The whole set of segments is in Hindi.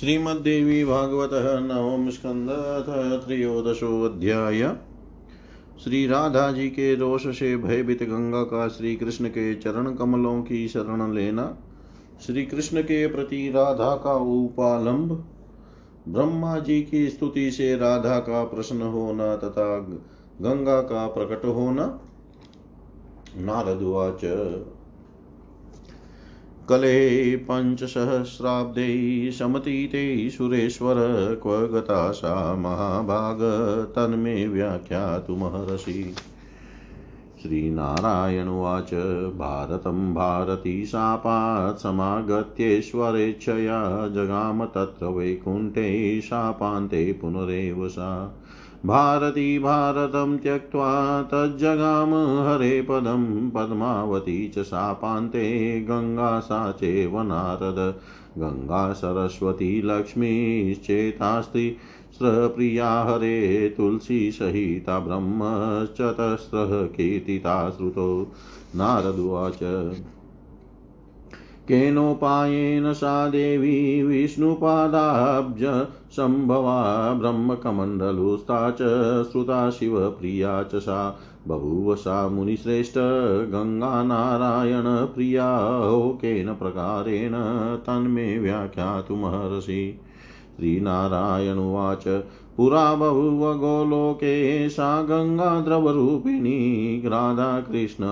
श्रीमद्देवी भागवत नवम स्कंद श्री राधा जी के रोष से भयभीत गंगा का श्री कृष्ण के चरण कमलों की शरण लेना श्री कृष्ण के प्रति राधा का उपालंब, ब्रह्मा जी की स्तुति से राधा का प्रश्न होना तथा गंगा का प्रकट होना। नारदुवाच कले पञ्चसहस्राब्दै समतीते सुरेश्वर, क्व गता सा महाभाग, तन्मे व्याख्यातुमहर्षि श्रीनारायणुवाच भारतं भारती शापात् समागत्येश्वरेच्छया जगाम तत्र वैकुण्ठे शापान्ते पुनरेव सा। भारती भारतं त्यक्त्वा तज्जगाम हरे पदं, पद्मावती च शापान्ते गङ्गा सा चैव नारद। गङ्गा सरस्वती लक्ष्मीश्चेतास्ति, स्रप्रिया हरे तुलसीसहिता ब्रह्मचतस्रः कीर्तिता श्रुतो नारदुवाच केनोपायेन सा देवी विष्णुपादाब्ज सम्भवा ब्रह्मकमण्डलुस्ता च श्रुता शिवप्रिया च सा। बभूव सा मुनिश्रेष्ठ गङ्गानारायणप्रिया केन प्रकारेण तन्मे व्याख्यातुमहर्षि श्रीनारायणुवाच पुरा बभूव गोलोके सा गङ्गा द्रवरूपिणी राधाकृष्ण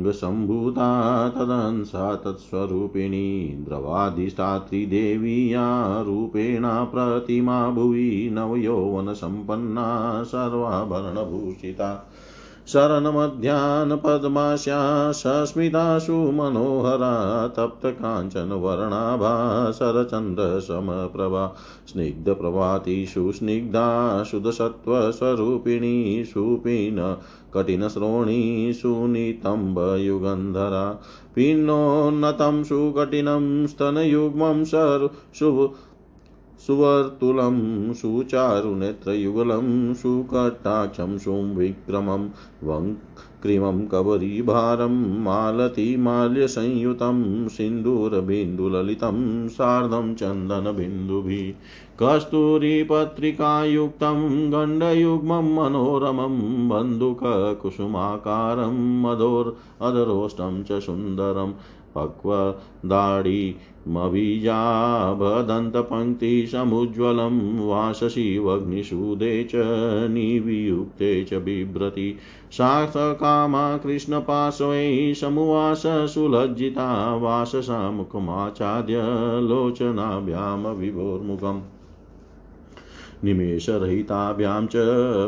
सम्भूता तदंसा तत्स्वरूपिणी द्रवाधिष्ठात्रिदेवीया रूपेणा प्रतिमा भुवि नवयौवनसम्पन्ना सर्वाभरणभूषिता। शरणमध्याह्नपद्मास्या सस्मितासु मनोहरा तप्तकाञ्चनवर्णाभा शरचन्द्रसमप्रभा स्निग्धप्रभातिषु स्निग्धा शुद्धसत्त्वस्वरूपिणी सुपीन, कठिनश्रोणी, सुनितम्बयुगन्धरा पिन्नोन्नतं सुकठिनं स्तनयुग्मं सर् शुभ सुवर्तुलं, सुचारुनेत्रयुगलं सुकटाक्षं सुविक्रमं, वङ्क्रिमं कबरीभारं, मालतीमाल्यसंयुतं, सिन्दूरबिन्दुललितं, सार्धं चन्दनबिन्दुभिः, कस्तूरीपत्रिकायुक्तं, गण्डयुग्मं, मनोरमं बन्दुककुसुमाकारं मदोर् अधरोष्टं च सुन्दरं पक्वदाढीमभिजाभदन्तपङ्क्तिसमुज्ज्वलं वासशिवग्निषुदे च निवियुक्ते च बिभ्रति साक्षकामा कृष्णपार्श्वै समुवास सुलज्जिता वाससा मुखमाचाद्य लोचनाभ्यां विभोर्मुखम् निमेषरहिताभ्यां च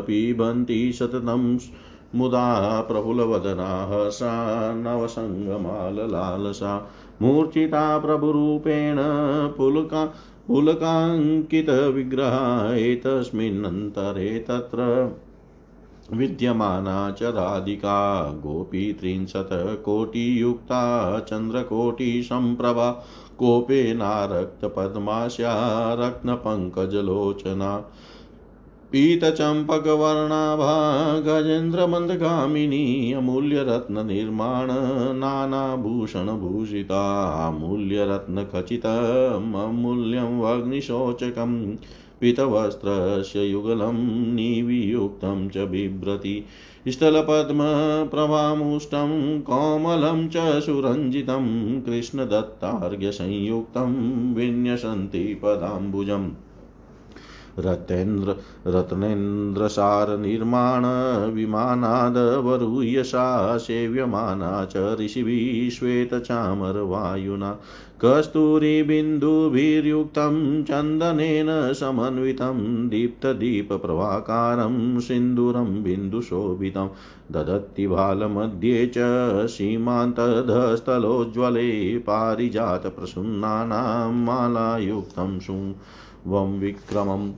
पिबन्ति सततं मुदा प्रफुल्लवदनाः सा नवसङ्गमाललालसा मूर्छिता प्रभुरूपेण पुलका पुलकाङ्कितविग्रहा एतस्मिन्नन्तरे तत्र विद्यमाना च राधिका गोपीत्रिंशत्कोटियुक्ता चन्द्रकोटिसम्प्रभा कोपेनारक्तपद्मास्या रत्नपङ्कजलोचना पीतचम्पकवर्णाभा गजेन्द्रमन्दगामिनी अमूल्यरत्ननिर्माण नानाभूषणभूषिता अमूल्यरत्नखचितममूल्यं वग्निशोचकम् पीतवस्त्रस्य युगलं निवियुक्तं च बिभ्रति, स्थलपद्मप्रभामुष्टं कोमलं च सुरञ्जितं, कृष्णदत्तार्घ्यसंयुक्तं विन्यसन्ति पदाम्बुजम्। रतेन्द्र रत्नेन्द्रसारनिर्माण विमानादवरूयसा सेव्यमाना च ऋषिभिः श्वेतचामरवायुना कस्तूरिबिन्दुभिर्युक्तं चन्दनेन समन्वितं दीप्तदीपप्रभाकारं सिन्दूरं बिन्दुशोभितं ददत्ति बालमध्ये च सीमान्तधस्थलोज्ज्वले, पारिजातप्रसन्नानां मालायुक्तं सु वं विक्रमम्।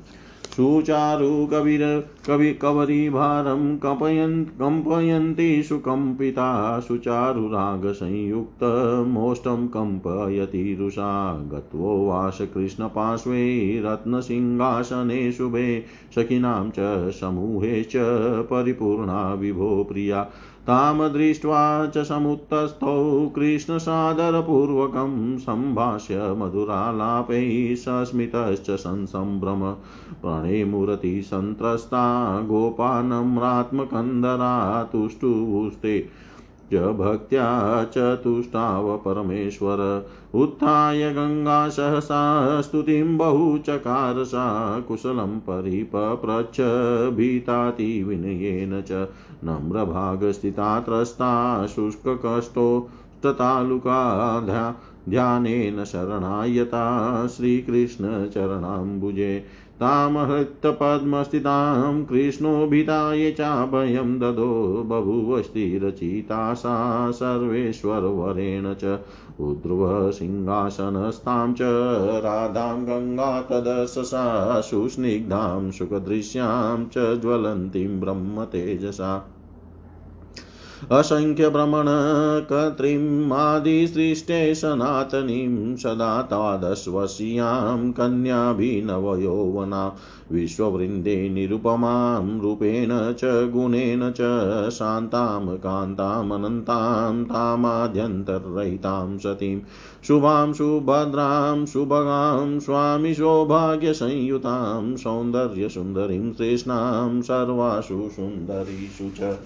सुचारु कविर कवि कवरीभारं कम्पयन् कम्पयन्ति सुकम्पिता सुचारुरागसंयुक्तमोष्टं कम्पयति रुषा गत्वो वासकृष्णपार्श्वे रत्नसिंहासने शुभे सखिनां च समूहे च परिपूर्णा विभो प्रिया। तां दृष्ट्वा च समुत्तस्थौ कृष्णसादरपूर्वकं सम्भाष्य मधुरालापैः सस्मितश्च संसम्भ्रम प्रणेमुरति सन्त्रस्ता गोपानम्रात्मकन्दरा तुष्टुस्ते च भक्त्या चतुष्टाव परमेश्वर। उत्थाय गङ्गा सहसा स्तुतिं बहु सा कुशलं परिपप्रच्छ भीतातिविनयेन च नम्रभागस्थिता त्रस्ता शुष्ककष्टो ततालुका ध्यानेन शरणायता श्रीकृष्णचरणाम्बुजे। तामहृत्तपद्मस्थितां कृष्णोभिधाय चाभयं ददो बभुवस्तिरचिता सा सर्वेश्वरवरेण च उद्ध्रुवसिंहासनस्तां च राधां गङ्गा तदससा सुस्निग्धां सुखदृश्यां च ज्वलन्तीं ब्रह्मतेजसा असङ्ख्यभ्रमणकर्त्रीमादिसृष्टे सनातनीं सदा तादश्वस्यां कन्याभिनवयौवना विश्ववृन्दे निरुपमां रूपेण च गुणेन च शान्तां कान्तामनन्तां तामाद्यन्तर्रहितां सतीं। शुभां, सुभद्रां, सुभगां, स्वामि सौभाग्यसंयुतां, सौन्दर्यसुन्दरीं कृष्णां सर्वासु सुन्दरीषु च।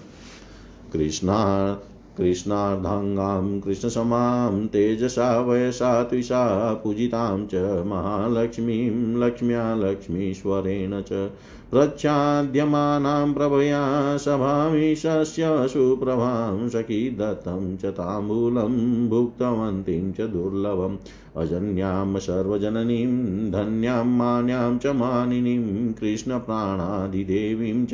कृष्णा कृष्णार्धाङ्गां कृष्णसमां तेजसा वयसा त्विषा पूजितां च महालक्ष्मीं लक्ष्म्या लक्ष्मीश्वरेण च। प्रच्छाद्यमानां प्रभया सभामीशस्य सुप्रभां सखी दत्तं च ताम्बूलं भुक्तवन्तीं च दुर्लभम्। अजन्यां सर्वजननीं, धन्यां मान्यां च मानिनीं, कृष्णप्राणादिदेवीं च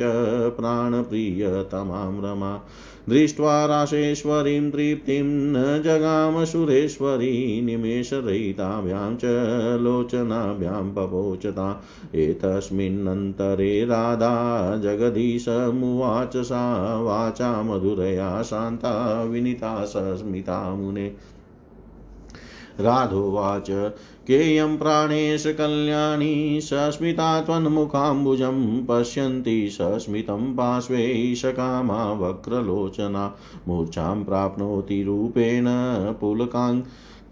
प्राणप्रियतमां रमा। दृष्ट्वा राशेश्वरीं तृप्तिं न जगाम सुरेश्वरी, निमेषरहिताभ्यां च लोचनाभ्यां पपोचता एतस्मिन्नन्तरे राधा जगदीशमुवाच सा, वाचा मधुरया शान्ता विनीता सस्मिता मुने। राधोवाच, केयं प्राणेश कल्याणी, सस्मिता त्वन्मुखाम्बुजं पश्यन्ति, सस्मितं पार्श्वे सकामा वक्रलोचना, मूर्छां प्राप्नोति रूपेण पुलकाङ्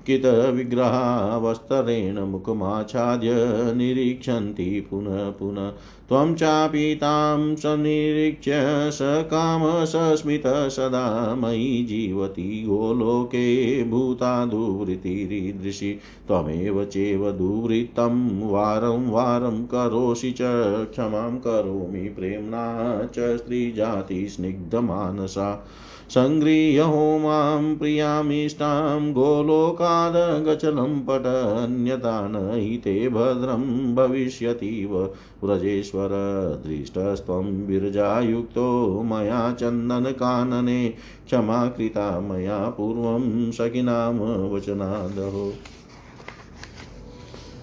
कितविग्रहावस्तरेण मुखमाच्छाद्य निरीक्षन्ति पुनः पुनः। त्वं चापि तां सनिरीक्ष्य स काम सस्मितः सदा मयि जीवति गोलोके भूता दुवृत्तिरीदृशी त्वमेव चेव दुवृत्तं वारं वारं करोषि च, क्षमां करोमि प्रेम्णा च स्त्रीजातिस्निग्धमानसा सङ्गृह्य होमां प्रियामिष्टां गोलोकादगचलं पटन्यता न हि ते भद्रं भविष्यतीव व्रजेश्वर, दृष्टस्त्वं विरजायुक्तो मया चन्दनकानने क्षमा कृता मया पूर्वं सखिनां वचनादहो।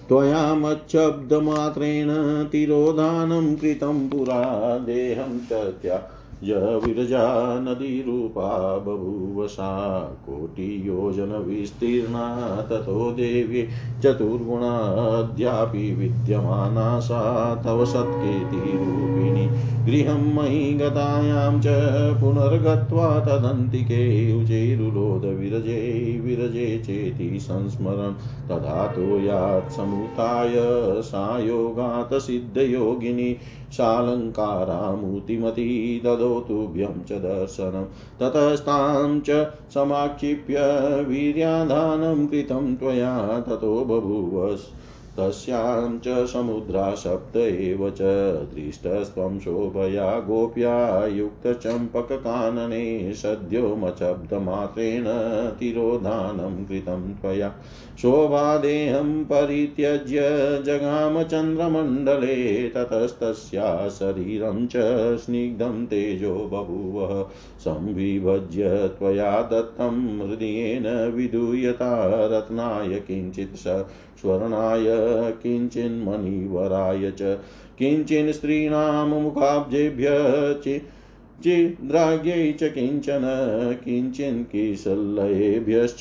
त्वया मच्छब्दमात्रेण तिरोधानं कृतं पुरा देहं च त्या य विरजा नदीरूपा बभूव सा कोटियोजनविस्तीर्णा ततो देवी चतुर्गुणाद्यापि विद्यमाना सा तव सत्कीर्तिरूपिणी गृहं मयि गतायां च पुनर्गत्वा तदन्तिके उचैरुलोदविरजे विरजे विरजे चेति संस्मरन्। तथा तो यात् समुत्थाय सा योगात् सिद्धयोगिनी। शालङ्कारामूतिमती ददोतुभ्यं च दर्शनं। ततस्तां च समाक्षिप्य वीर्याधानं कृतं त्वया ततो बभूवस्। तस्यां च समुद्रा सप्त एव च दृष्टस्त्वं शोभया गोप्या युक्तचम्पककानने सद्यो मशब्दमात्रेण तिरोधानं कृतं त्वया। शोभादेहं परित्यज्य जगामचन्द्रमण्डले ततस्तस्या शरीरं च स्निग्धं तेजो बभूव। संविभज्य त्वया दत्तं हृदयेन विधूयता रत्नाय किञ्चित् स्वर्णाय किञ्चिन्मणिवराय च किञ्चिन् स्त्रीणां मुखाब्जेभ्य चिद्राग्यै च किंचन किञ्चिन् किशल्लयेभ्यश्च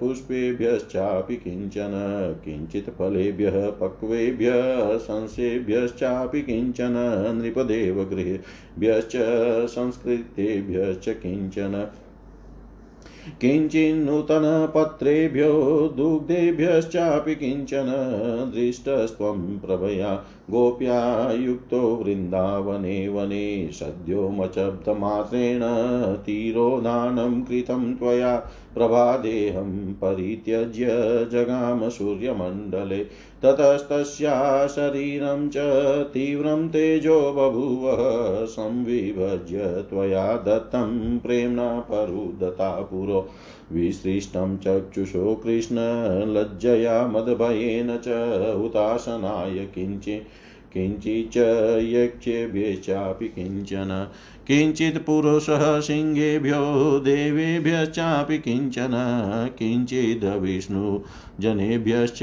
पुष्पेभ्यश्चापि किंचन किञ्चित् फलेभ्यः पक्वेभ्यः संसेभ्यश्चापि किंचन नृपदेवगृहेभ्यश्च संस्कृतेभ्यश्च किंचन किञ्चिन्नूतनपत्रेभ्यो दुग्धेभ्यश्चापि किंचन दृष्टस्त्वं प्रभया गोप्या युक्तो वृन्दावने वने सद्यो मचब्दमात्रेण तीरोदानं कृतं त्वया प्रभादेहं परित्यज्य जगाम सूर्यमण्डले, ततस्तस्या शरीरं च तीव्रं तेजो बभूव संविभज्य त्वया दत्तं प्रेम्णा परुदता पुरो विसृष्टं चक्षुषो कृष्ण, लज्जया मदभयेन च हुताशनाय किञ्चित् किञ्चिच्च यक्षेभ्यश्चापि किंचन। किञ्चित् पुरुषः सिंहेभ्यो देवेभ्यश्चापि किंचन। किञ्चिद् विष्णुजनेभ्यश्च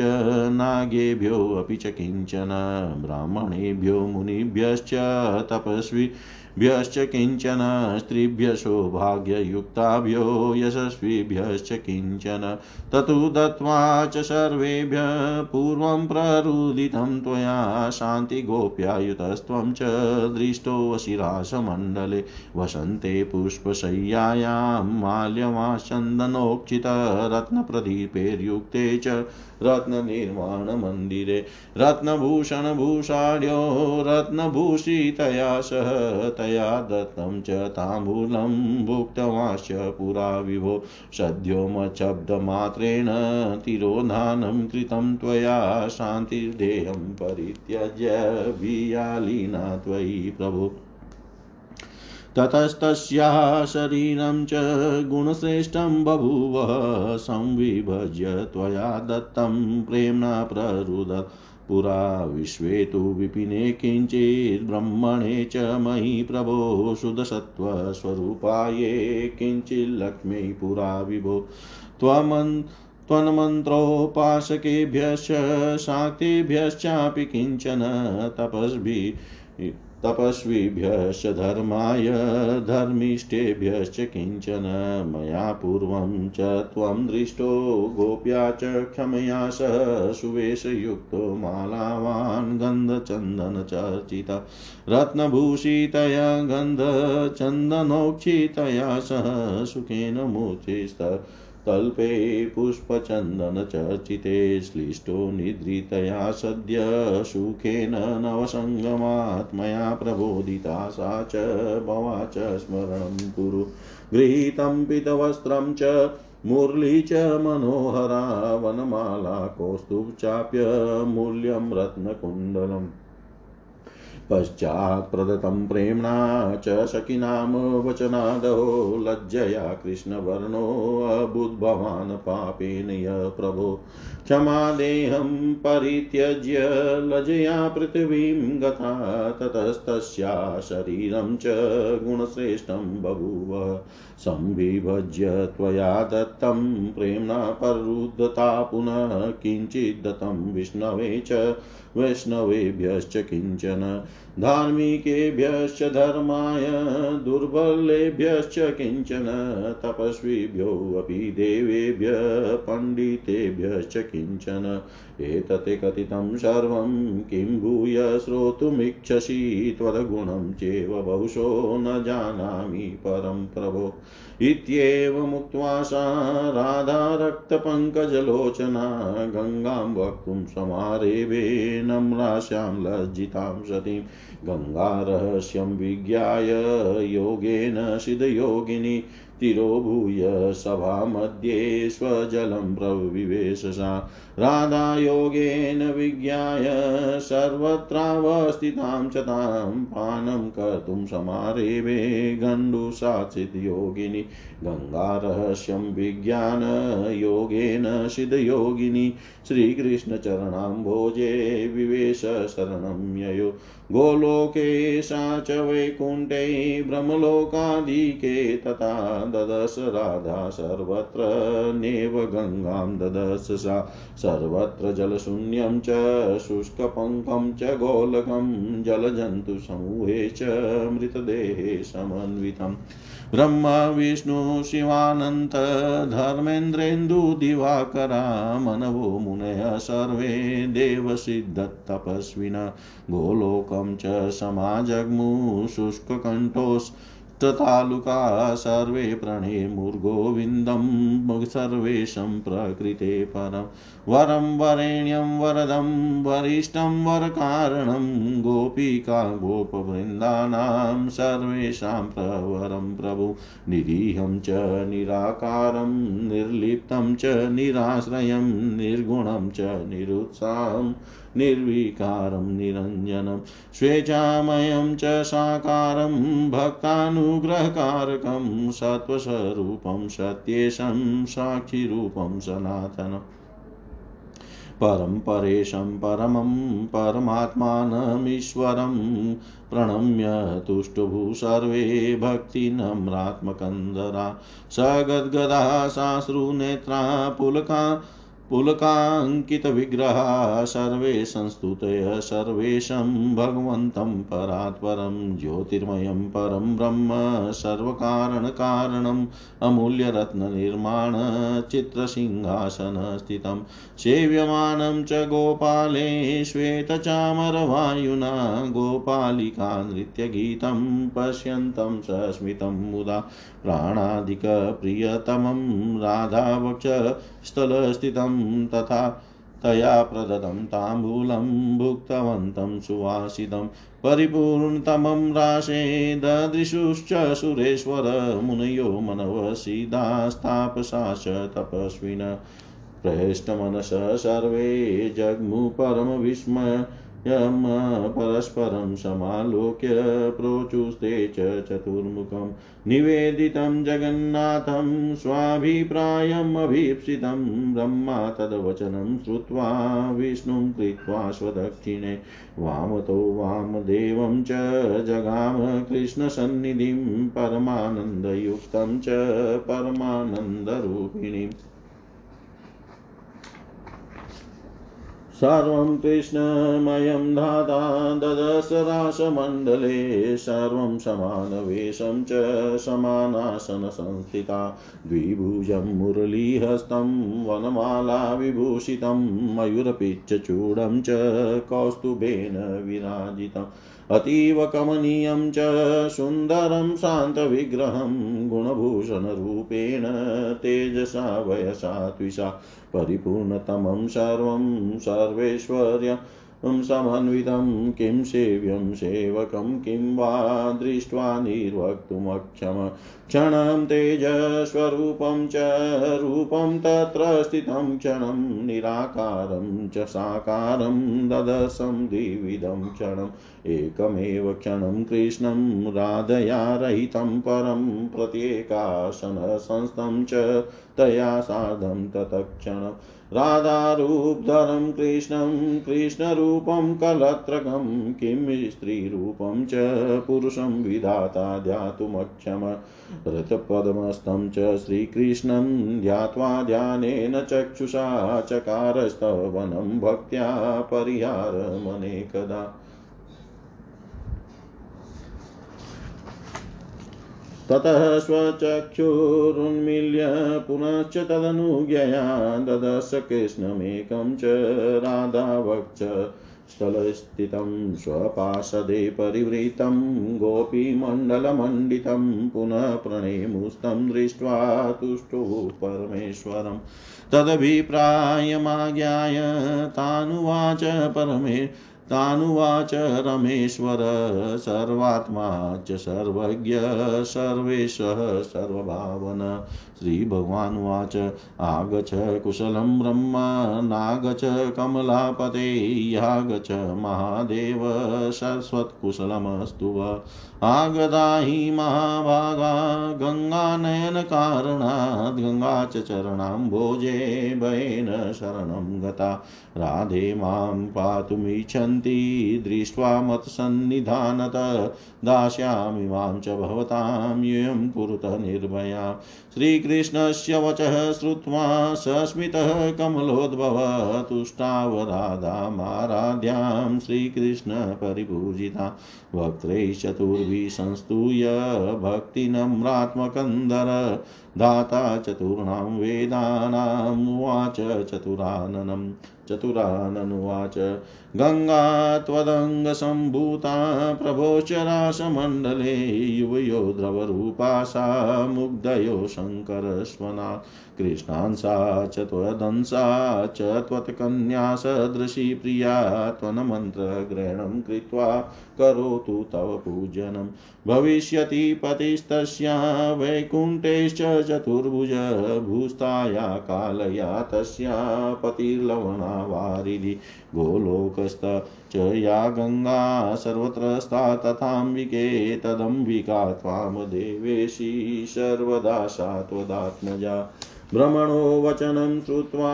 नागेभ्योऽपि च किंचन। ब्राह्मणेभ्यो मुनिभ्यश्च तपस्वी भ्यश्च किंचन स्त्रीभ्य सौभाग्ययुक्ताभ्यो यशस्विभ्यश्च किंचन। ततु दत्त्वा च सर्वेभ्यः पूर्वं प्ररुदितं त्वया शान्तिगोप्यायुतस्त्वं च दृष्टोऽशिरासमण्डले वसन्ते पुष्पशय्यायां माल्यमाश्चन्दनोक्षितरत्नप्रदीपैर्युक्ते च रत्ननिर्माणमन्दिरे रत्नभूषणभूषाढ्यो रत्नभूषितया सह तया दत्तं च ताम्बूलं भुक्तवाश्च पुरा विभो। सद्यो मच्छब्दमात्रेण तिरोधानं कृतं त्वया शान्तिर्देहं परित्यज्य वियालीना त्वयि प्रभो। ततस्तस्याः शरीरं च गुणश्रेष्ठं बभूव संविभज्य त्वया दत्तं प्रेम्णा प्ररुद पुरा विश्वे तु विपिने किञ्चिद्ब्रह्मणे च मयि प्रभो सुदसत्त्वस्वरूपाये किञ्चिल्लक्ष्मी पुरा विभो। त्वमन् त्वन्मन्त्रोपासकेभ्यश्च, शाक्तेभ्यश्चापि किंचन तपस्भिः तपस्विभ्यश्च धर्माय धर्मिष्ठेभ्यश्च किंचन मया पूर्वं च त्वं दृष्टो गोप्या च क्षमया सह सुवेशयुक्तो मालावान् गन्धचन्दनचर्चित रत्नभूषितया गन्धचन्दनोक्षितया सह सुखेन मूर्तिस्त तल्पे पुष्पचन्दनचर्चिते श्लिष्टो निद्रितया सद्य सुखेन नवसङ्गमात्मया प्रबोधिता सा च भवाच स्मरणं कुरु। गृहीतं पितवस्त्रं च, मुरली च मनोहरा वनमाला कौस्तुभचाप्यमूल्यं रत्नकुण्डलम्। पश्चात् प्रदत्तं प्रेम्णा च वचनादो लज्जया कृष्णवर्णोऽबुद्भवान् पापेन य प्रभो। क्षमा क्षमादेहं परित्यज्य लजया पृथिवीं गता ततस्तस्या शरीरं च गुणश्रेष्ठं बभूव। संविभज्य त्वया दत्तं प्रेम्णा परुद्धता पुनः किञ्चिद्दत्तं विष्णवे च वैष्णवेभ्यश्च किंचन। धार्मिकेभ्यश्च धर्माय दुर्बलेभ्यश्च किंचन तपस्विभ्योऽपि देवेभ्य पण्डितेभ्यश्च किंचन एतत् कथितं सर्वं किं भूय श्रोतुमिच्छसि त्वद्गुणं चेव बहुशो न जानामि परं प्रभो। इत्येवमुक्त्वा सा राधा रक्तपङ्कजलोचना गङ्गां वक्तुं समारेभे नम्रास्यां लज्जितां सतीं। गङ्गारहस्यं विज्ञाय योगेन सिद्धयोगिनी तिरोभूय सभामध्ये स्वजलं प्रविवेशसा। राधायोगेन विज्ञाय सर्वत्रावस्थितां च तां पानं कर्तुं समारेवे गण्डुसाचिद्योगिनि गङ्गारहस्यं विज्ञानयोगेन सिद्धयोगिनि। श्रीकृष्णचरणाम्भोजे विवेश शरणं ययो। गोलोके सा च वैकुण्ठे ब्रह्मलोकादिके तथा ददश राधा सर्वत्र नेव गङ्गां ददश सा। सर्वत्र जलशून्यं च शुष्कपङ्कं च, गोलकं जलजन्तुसमूहे च, मृतदेहे समन्वितम् ब्रह्म, विष्णु शिवानन्त धर्मेन्द्रेन्दुदिवाकरा मनवो मुनयः सर्वे देवसिद्धतपस्विन गोलोकं च समाजग्मु शुष्ककण्ठोस् तालुका सर्वे प्रणेमुर्गोविन्दं सर्वेशं प्रकृते परं वरं वरेण्यं वरदं वरिष्ठं वरकारणं गोपिका गोपवृन्दानां सर्वेषां प्रवरं प्रभु निरीहं च निराकारं निर्लिप्तं च निराश्रयं निर्गुणं च निरुत्साहम् निर्विकारं, निरञ्जनं, स्वेच्छामयं च साकारं, भक्तानुग्रहकारकं, सत्त्वस्वरूपं, सत्येशं साक्षिरूपं सनातनम् परं परेशं परमं, परमात्मानमीश्वरं, प्रणम्य तुष्टुभु सर्वे भक्तिनम्रात्मकन्दरा सगद्गदा साश्रुनेत्रा पुलका पुलकाङ्कितविग्रहा सर्वे संस्तुतय सर्वेशं भगवन्तं परात्परं ज्योतिर्मयं परं ब्रह्म सर्वकारणकारणम् अमूल्यरत्ननिर्माण चित्रसिंहासनस्थितं सेव्यमानं च गोपाले श्वेतचामरवायुना गोपालिका नृत्यगीतं पश्यन्तं सस्मितं मुदा प्राणादिकप्रियतमं तथा तया प्रदत्तं ताम्बूलं भुक्तवन्तं सुवासितं परिपूर्णतमं राशे ददृशुश्च सुरेश्वर मुनयो मनवसीदास्तापसा च तपस्विन। प्रहेष्टमनसः सर्वे जग्मु यम परस्परं समालोक्य प्रोचुस्ते च चतुर्मुखं। निवेदितं जगन्नाथं स्वाभिप्रायमभीप्सितं ब्रह्मा तद्वचनं श्रुत्वा विष्णुं कृत्वा स्वदक्षिणे। वामतो वामदेवं च जगाम कृष्णसन्निधिं परमानन्दयुक्तं च परमानन्दरूपिणीम्। सर्वं कृष्णमयं धाता ददशराशमण्डले सर्वं समानवेशं च समानासनसंस्थिता, द्विभुजं मुरलीहस्तं वनमाला विभूषितं मयूरपिच्चचूडं च कौस्तुभेन विराजितम् अतीव कमनीयं च सुन्दरं शान्तविग्रहं गुणभूषणरूपेण तेजसा, वयसा, त्विषा, परिपूर्णतमं सर्वं सर्वेश्वर्य समन्वितं। किं सेव्यं सेवकं, किं वा दृष्ट्वा निर्वक्तुमक्षम क्षणं तेजस्वरूपं च रूपं तत्र स्थितं, क्षणं निराकारं च साकारं ददशं द्विविधं क्षणम् एकमेव क्षणं कृष्णं राधया रहितं परं प्रत्येकासनसंस्थं च तया सार्धं तत्क्षणम् राधारूपधरं कृष्णं कृष्णरूपं कलत्रकं, किं स्त्रीरूपं च पुरुषं विधाता ध्यातुमक्षम। रथपद्मस्थं च श्रीकृष्णं ध्यात्वा ध्यानेन चक्षुषा चकारस्तवनं भक्त्या परिहारमनेकदा। ततः स्वचक्षुरुन्मील्य पुनश्च तदनुज्ञया ददश कृष्णमेकं च राधावक्ष स्थलस्थितं स्वपार्षदे परिवृतं गोपीमण्डलमण्डितं पुनः प्रणेमुस्तं दृष्ट्वा तुष्टुः परमेश्वरं। तदभिप्रायमाज्ञाय तानुवाच परमे, तानुवाच रमेश्वर, सर्वात्मा च सर्वज्ञ, सर्वेशः सर्वभावन। श्रीभगवानुवाच आगच कुशलं ब्रह्म नागच कमलापते यागच महादेव, शश्वत्कुशलमस्तु आगता हि महाभागा गङ्गानयनकारणात् गङ्गा च चरणाम्भोजे भयेन शरणं गता। राधे माँ पातुमिच्छन्ति, दृष्ट्वा मत्सन्निधानत, दास्यामि माँ च भवतां, यूयं कुरुतः निर्भया। श्रीकृष्णस्य वचः श्रुत्वा सस्मितः कमलोद्भव तुष्टावराधामाराध्यां श्रीकृष्णपरिपूजिता वक्त्रैश्चतुर्भिः संस्तूय भक्तिनम्रात्मकन्दर दाता चतुर्णां वेदानामुवाच चतुराननम् चतुराननुवाच। गङ्गा त्वदङ्गसम्भूता प्रभोचराशमण्डले युवयो द्रवरूपा सा मुग्धयो शङ्करस्वना। कृष्णांसा च त्वदंसा च त्वत्कन्या सदृशी प्रिया, त्वन्मन्त्रग्रहणं कृत्वा करोतु तव पूजनं। भविष्यति पतिस्तस्या वैकुण्ठेश्च चतुर्भुज भूस्ताया कालया तस्या पतिर्लवणा वारिधि गोलोकस्त च या गङ्गा सर्वत्र स्था तथाम्बिके तदम्बिका त्वां देवेशी सर्वदा सा त्वदात्मजा भ्रमणो वचनं श्रुत्वा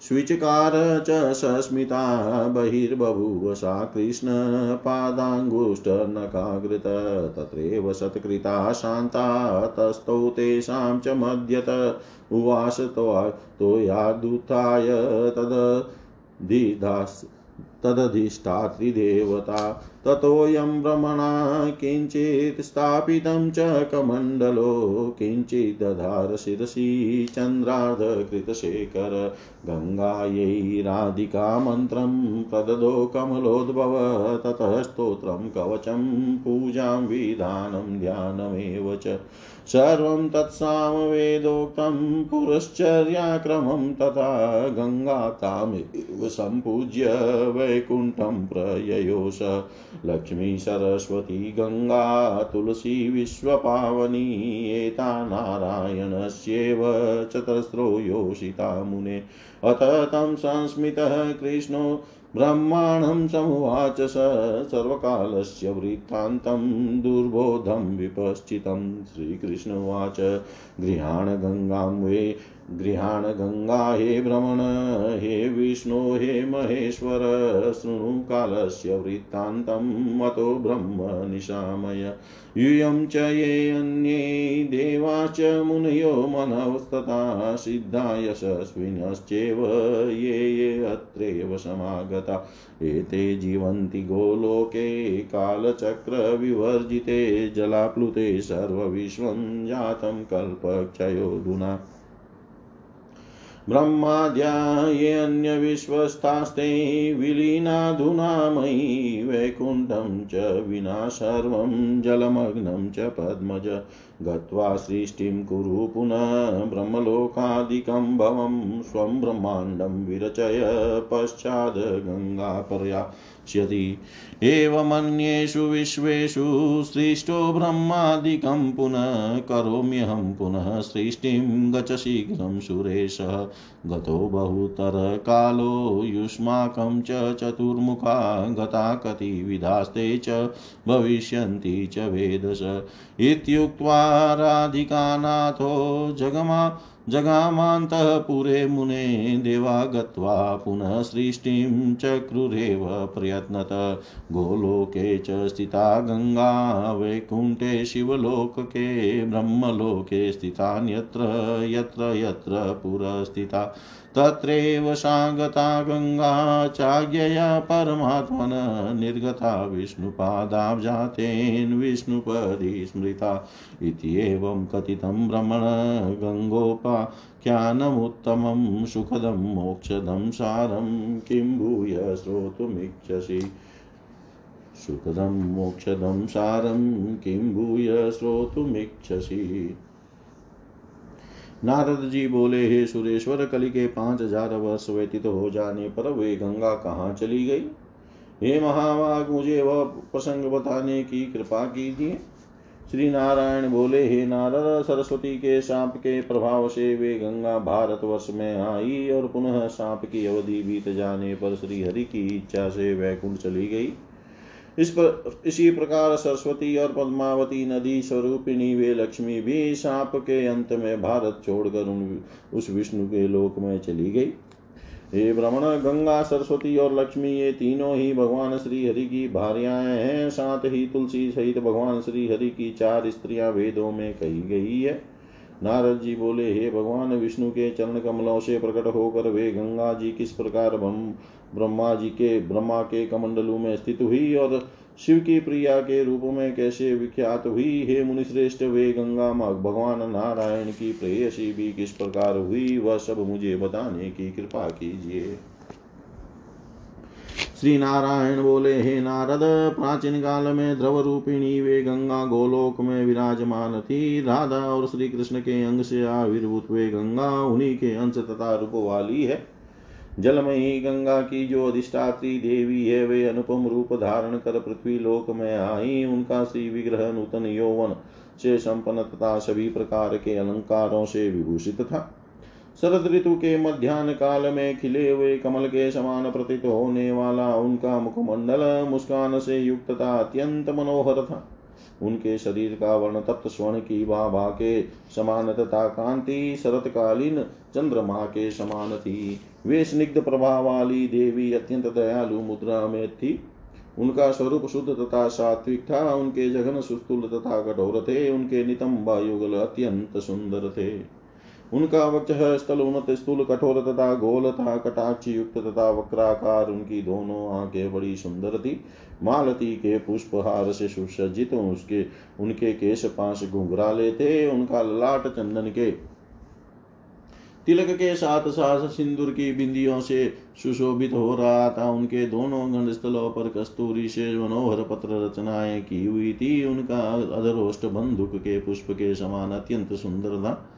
स्विचकार च सस्मिता बहिर्बभूव सा कृष्णपादाङ्गुष्ठनकाग्रत तत्रैव सत्कृता शान्ता, तस्थौ तेषां च मध्यत उवास तोयादुत्थाय तद दिधास् तदधिष्ठात्रिदेवता ततोऽयं भ्रमणा किञ्चित् स्थापितं च कमण्डलो किञ्चिदधार शिरसि चन्द्रार्धकृतशेखर गङ्गायै राधिका मन्त्रं प्रददो कमलोद्भव ततः स्तोत्रं कवचं पूजां विधानं ध्यानमेव च सर्वं तत्सामवेदोक्तं पुरश्चर्याक्रमं तथा गङ्गातामेव सम्पूज्य वैकुण्ठं प्रययोष लक्ष्मी सरस्वती गङ्गा तुलसी विश्वपावनी एता नारायणस्येव चतस्रो योषिता मुने। अथ तं संस्मितः कृष्णो ब्रह्माणं समुवाच स सर्वकालस्य वृत्तान्तं दुर्बोधं विपश्चितं। श्रीकृष्णवाच गृहाण गङ्गां वे गृहाण गङ्गा हे भ्रमण, हे विष्णो, हे महेश्वर, शृणु कालस्य वृत्तान्तं मतो ब्रह्म निशामय। यूयं च ये अन्ये देवाश्च मुनयो मनवस्तथा सिद्धा यशस्विनश्चैव ये ये अत्रैव समागता। एते जीवन्ति गोलोके, कालचक्रविवर्जिते, जलाप्लुते, सर्वविश्वं जातं कल्पक्षयोधुना ब्रह्माद्या ये अन्यविश्वस्तास्ते विलीनाधुना मयि वैकुण्ठं च विना सर्वं जलमग्नं च पद्मज गत्वा सृष्टिं कुरु पुनः ब्रह्मलोकादिकं भवं स्वं ब्रह्माण्डं विरचय पश्चाद् गङ्गापर्यास्यति एवमन्येषु विश्वेषु सृष्टो ब्रह्मादिकं पुनः करोम्यहं पुनः सृष्टिं गच शीघ्रं सुरेश गतो बहुतरकालो युष्माकं च चतुर्मुखा गता कतिविधास्ते च भविष्यन्ति च वेदश इत्युक्त्वा राधिकानाथो जगमा जगामान्तःपुरे मुने देवा गत्वा पुनः सृष्टिं चक्रुरेव प्रयत्नत। गोलोके च स्थिता गङ्गा, वैकुण्ठे शिवलोकके, ब्रह्मलोके स्थितान्यत्र, यत्र यत्र पुरस्थिता। तत्रैव सागता गङ्गा चाज्ञया परमात्मन निर्गता विष्णुपादाब्जातेन विष्णुपदी स्मृता इत्येवं कथितं भ्रमण गङ्गोपाख्यानमुत्तमं सुखदं मोक्षदं सारं किं भूय श्रोतुमिच्छसि? सुखदं मोक्षदं सारं किं भूय श्रोतुमिच्छसि? नारद जी बोले, हे सुरेश्वर, कलि के पाँच हज़ार वर्ष व्यतीत हो जाने पर वे गंगा कहाँ चली गई? हे महावाग मुझे वह प्रसंग बताने की कृपा कीजिए। श्री नारायण बोले, हे नारद, सरस्वती के सांप के प्रभाव से वे गंगा भारत वर्ष में आई और पुनः सांप की अवधि बीत जाने पर श्री हरि की इच्छा से वैकुंठ चली गई। इस पर, इसी प्रकार सरस्वती और पद्मावती नदी स्वरूपिणी वे लक्ष्मी भी सांप के अंत में भारत छोड़कर उन उस विष्णु के लोक में चली गई। हे भ्रमण गंगा, सरस्वती और लक्ष्मी, ये तीनों ही भगवान श्री हरि की भार्याएँ हैं। साथ ही तुलसी सहित भगवान श्री हरि की चार स्त्रियाँ वेदों में कही गई है। नारद जी बोले, हे भगवान, विष्णु के चरण कमलों से प्रकट होकर वे गंगा जी किस प्रकार ब्रह्मा जी के, ब्रह्मा के कमंडलू में स्थित हुई और शिव की प्रिया के रूप में कैसे विख्यात हुई? हे मुनिश्रेष्ठ, वे गंगा भगवान नारायण की प्रेयसी भी किस प्रकार हुई? वह सब मुझे बताने की कृपा कीजिए। श्री नारायण बोले, हे नारद, प्राचीन काल में द्रव रूपिणी वे गंगा गोलोक में विराजमान थी। राधा और श्री कृष्ण के अंग से आविर्भूत वे गंगा, उन्हीं के अंश तथा रूप वाली है। जलमयी गंगा की जो अधिष्ठात्री देवी है, वे अनुपम रूप धारण कर पृथ्वी लोक में आई। उनका श्री विग्रह नूतन यौवन से संपन्न तथा सभी प्रकार के अलंकारों से विभूषित था। शरद ऋतु के मध्यान्ह काल में खिले हुए कमल के समान प्रतीत होने वाला उनका मुखमंडल मुस्कान से युक्त था अत्यंत मनोहर था। उनके शरीर का वर्ण तप्त स्वर्ण की बाबा के समान तथा कांति शरतकालीन चंद्रमा के समान थी। वे स्निग्ध प्रभाव वाली देवी अत्यंत दयालु मुद्रा में थी। उनका स्वरूप शुद्ध तथा सात्विक था। उनके जघन सुस्तुल तथा कठोर थे। उनके नितंबा युगल अत्यंत सुंदर थे। उनका वक्ष स्थल उन्नत, स्थूल, कठोर तथा गोल था। कटाक्ष युक्त तथा वक्राकार उनकी दोनों आँखें बड़ी सुंदर थी। मालती के पुष्पहार से सुसज्जित उसके, उनके केश पास घुंघराले थे। उनका ललाट चंदन के तिलक के साथ साथ सिंदूर की बिंदियों से सुशोभित हो रहा था। उनके दोनों गंड स्थलों पर कस्तूरी से मनोहर पत्र रचनाएँ की हुई थी। उनका अधरोष्ट बंदूक के पुष्प के समान अत्यंत सुंदर था।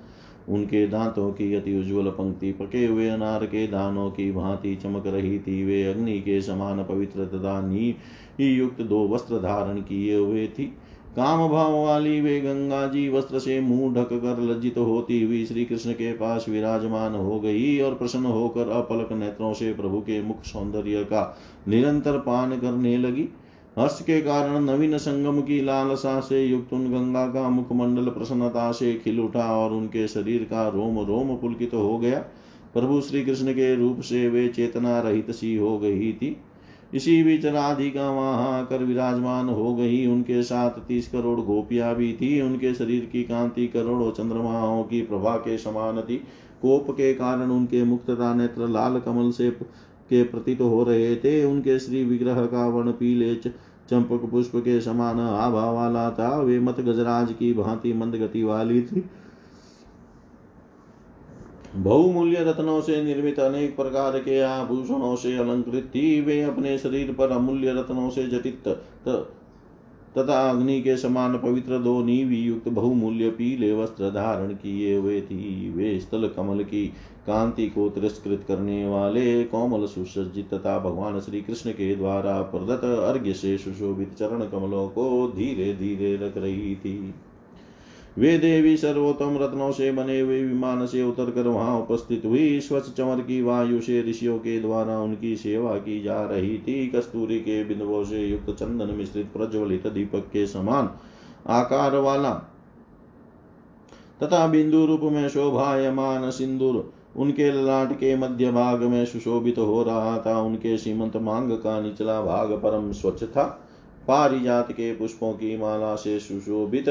उनके दांतों की अति उज्ज्वल पंक्ति पके हुए, अनार के दानों की भांति चमक रही थी। वे अग्नि के समान पवित्र तथा नी युक्त दो वस्त्र धारण किए हुए थी। काम भाव वाली वे गंगा जी वस्त्र से मुँह ढक कर लज्जित होती हुई श्री कृष्ण के पास विराजमान हो गई और प्रसन्न होकर अपलक नेत्रों से प्रभु के मुख सौंदर्य का निरंतर पान करने लगी। हर्ष के कारण नवीन संगम की लालसा से युक्त उन गंगा का मुखमंडल प्रसन्नता से खिल उठा और उनके शरीर का रोम रोम पुलकित तो हो गया। प्रभु श्री कृष्ण के रूप से वे चेतना रहित सी हो गई थी। इसी बीच राधिका वहाँ आकर विराजमान हो गई। उनके साथ तीस करोड़ गोपियाँ भी थी। उनके शरीर की कांति करोड़ों चंद्रमाओं की प्रभा के समान थी। कोप के कारण उनके मुक्त नेत्र लाल कमल से के प्रतीत हो रहे थे। उनके श्री विग्रह का वर्ण पीले चंपक पुष्प के समान आभा वाला था। वे मत गजराज की भांति मंद गति वाली थी। बहुमूल्य रत्नों से निर्मित अनेक प्रकार के आभूषणों से अलंकृत थी। वे अपने शरीर पर अमूल्य रत्नों से जटित तथा अग्नि के समान पवित्र दो नीवि युक्त बहुमूल्य पीले वस्त्र धारण किए हुए थी। वे स्थल कमल की कांति को तिरस्कृत करने वाले कोमल सुसज्जित तथा भगवान श्री कृष्ण के द्वारा प्रदत्त अर्घ्य से सुशोभित चरण कमलों को धीरे धीरे रख रही थी। वे देवी सर्वोत्तम रत्नों से बने हुए विमान से उतर कर वहाँ उपस्थित हुई। स्वच्छ चमर की वायु से ऋषियों के द्वारा उनकी सेवा की जा रही थी। कस्तूरी के बिंदुओं से युक्त चंदन मिश्रित प्रज्वलित दीपक के समान आकार वाला तथा बिंदु रूप में शोभायमान सिंदूर उनके ललाट के मध्य भाग में सुशोभित तो हो रहा था। उनके सीमंत मांग का निचला भाग परम स्वच्छ था। पारिजात के पुष्पों की माला से सुशोभित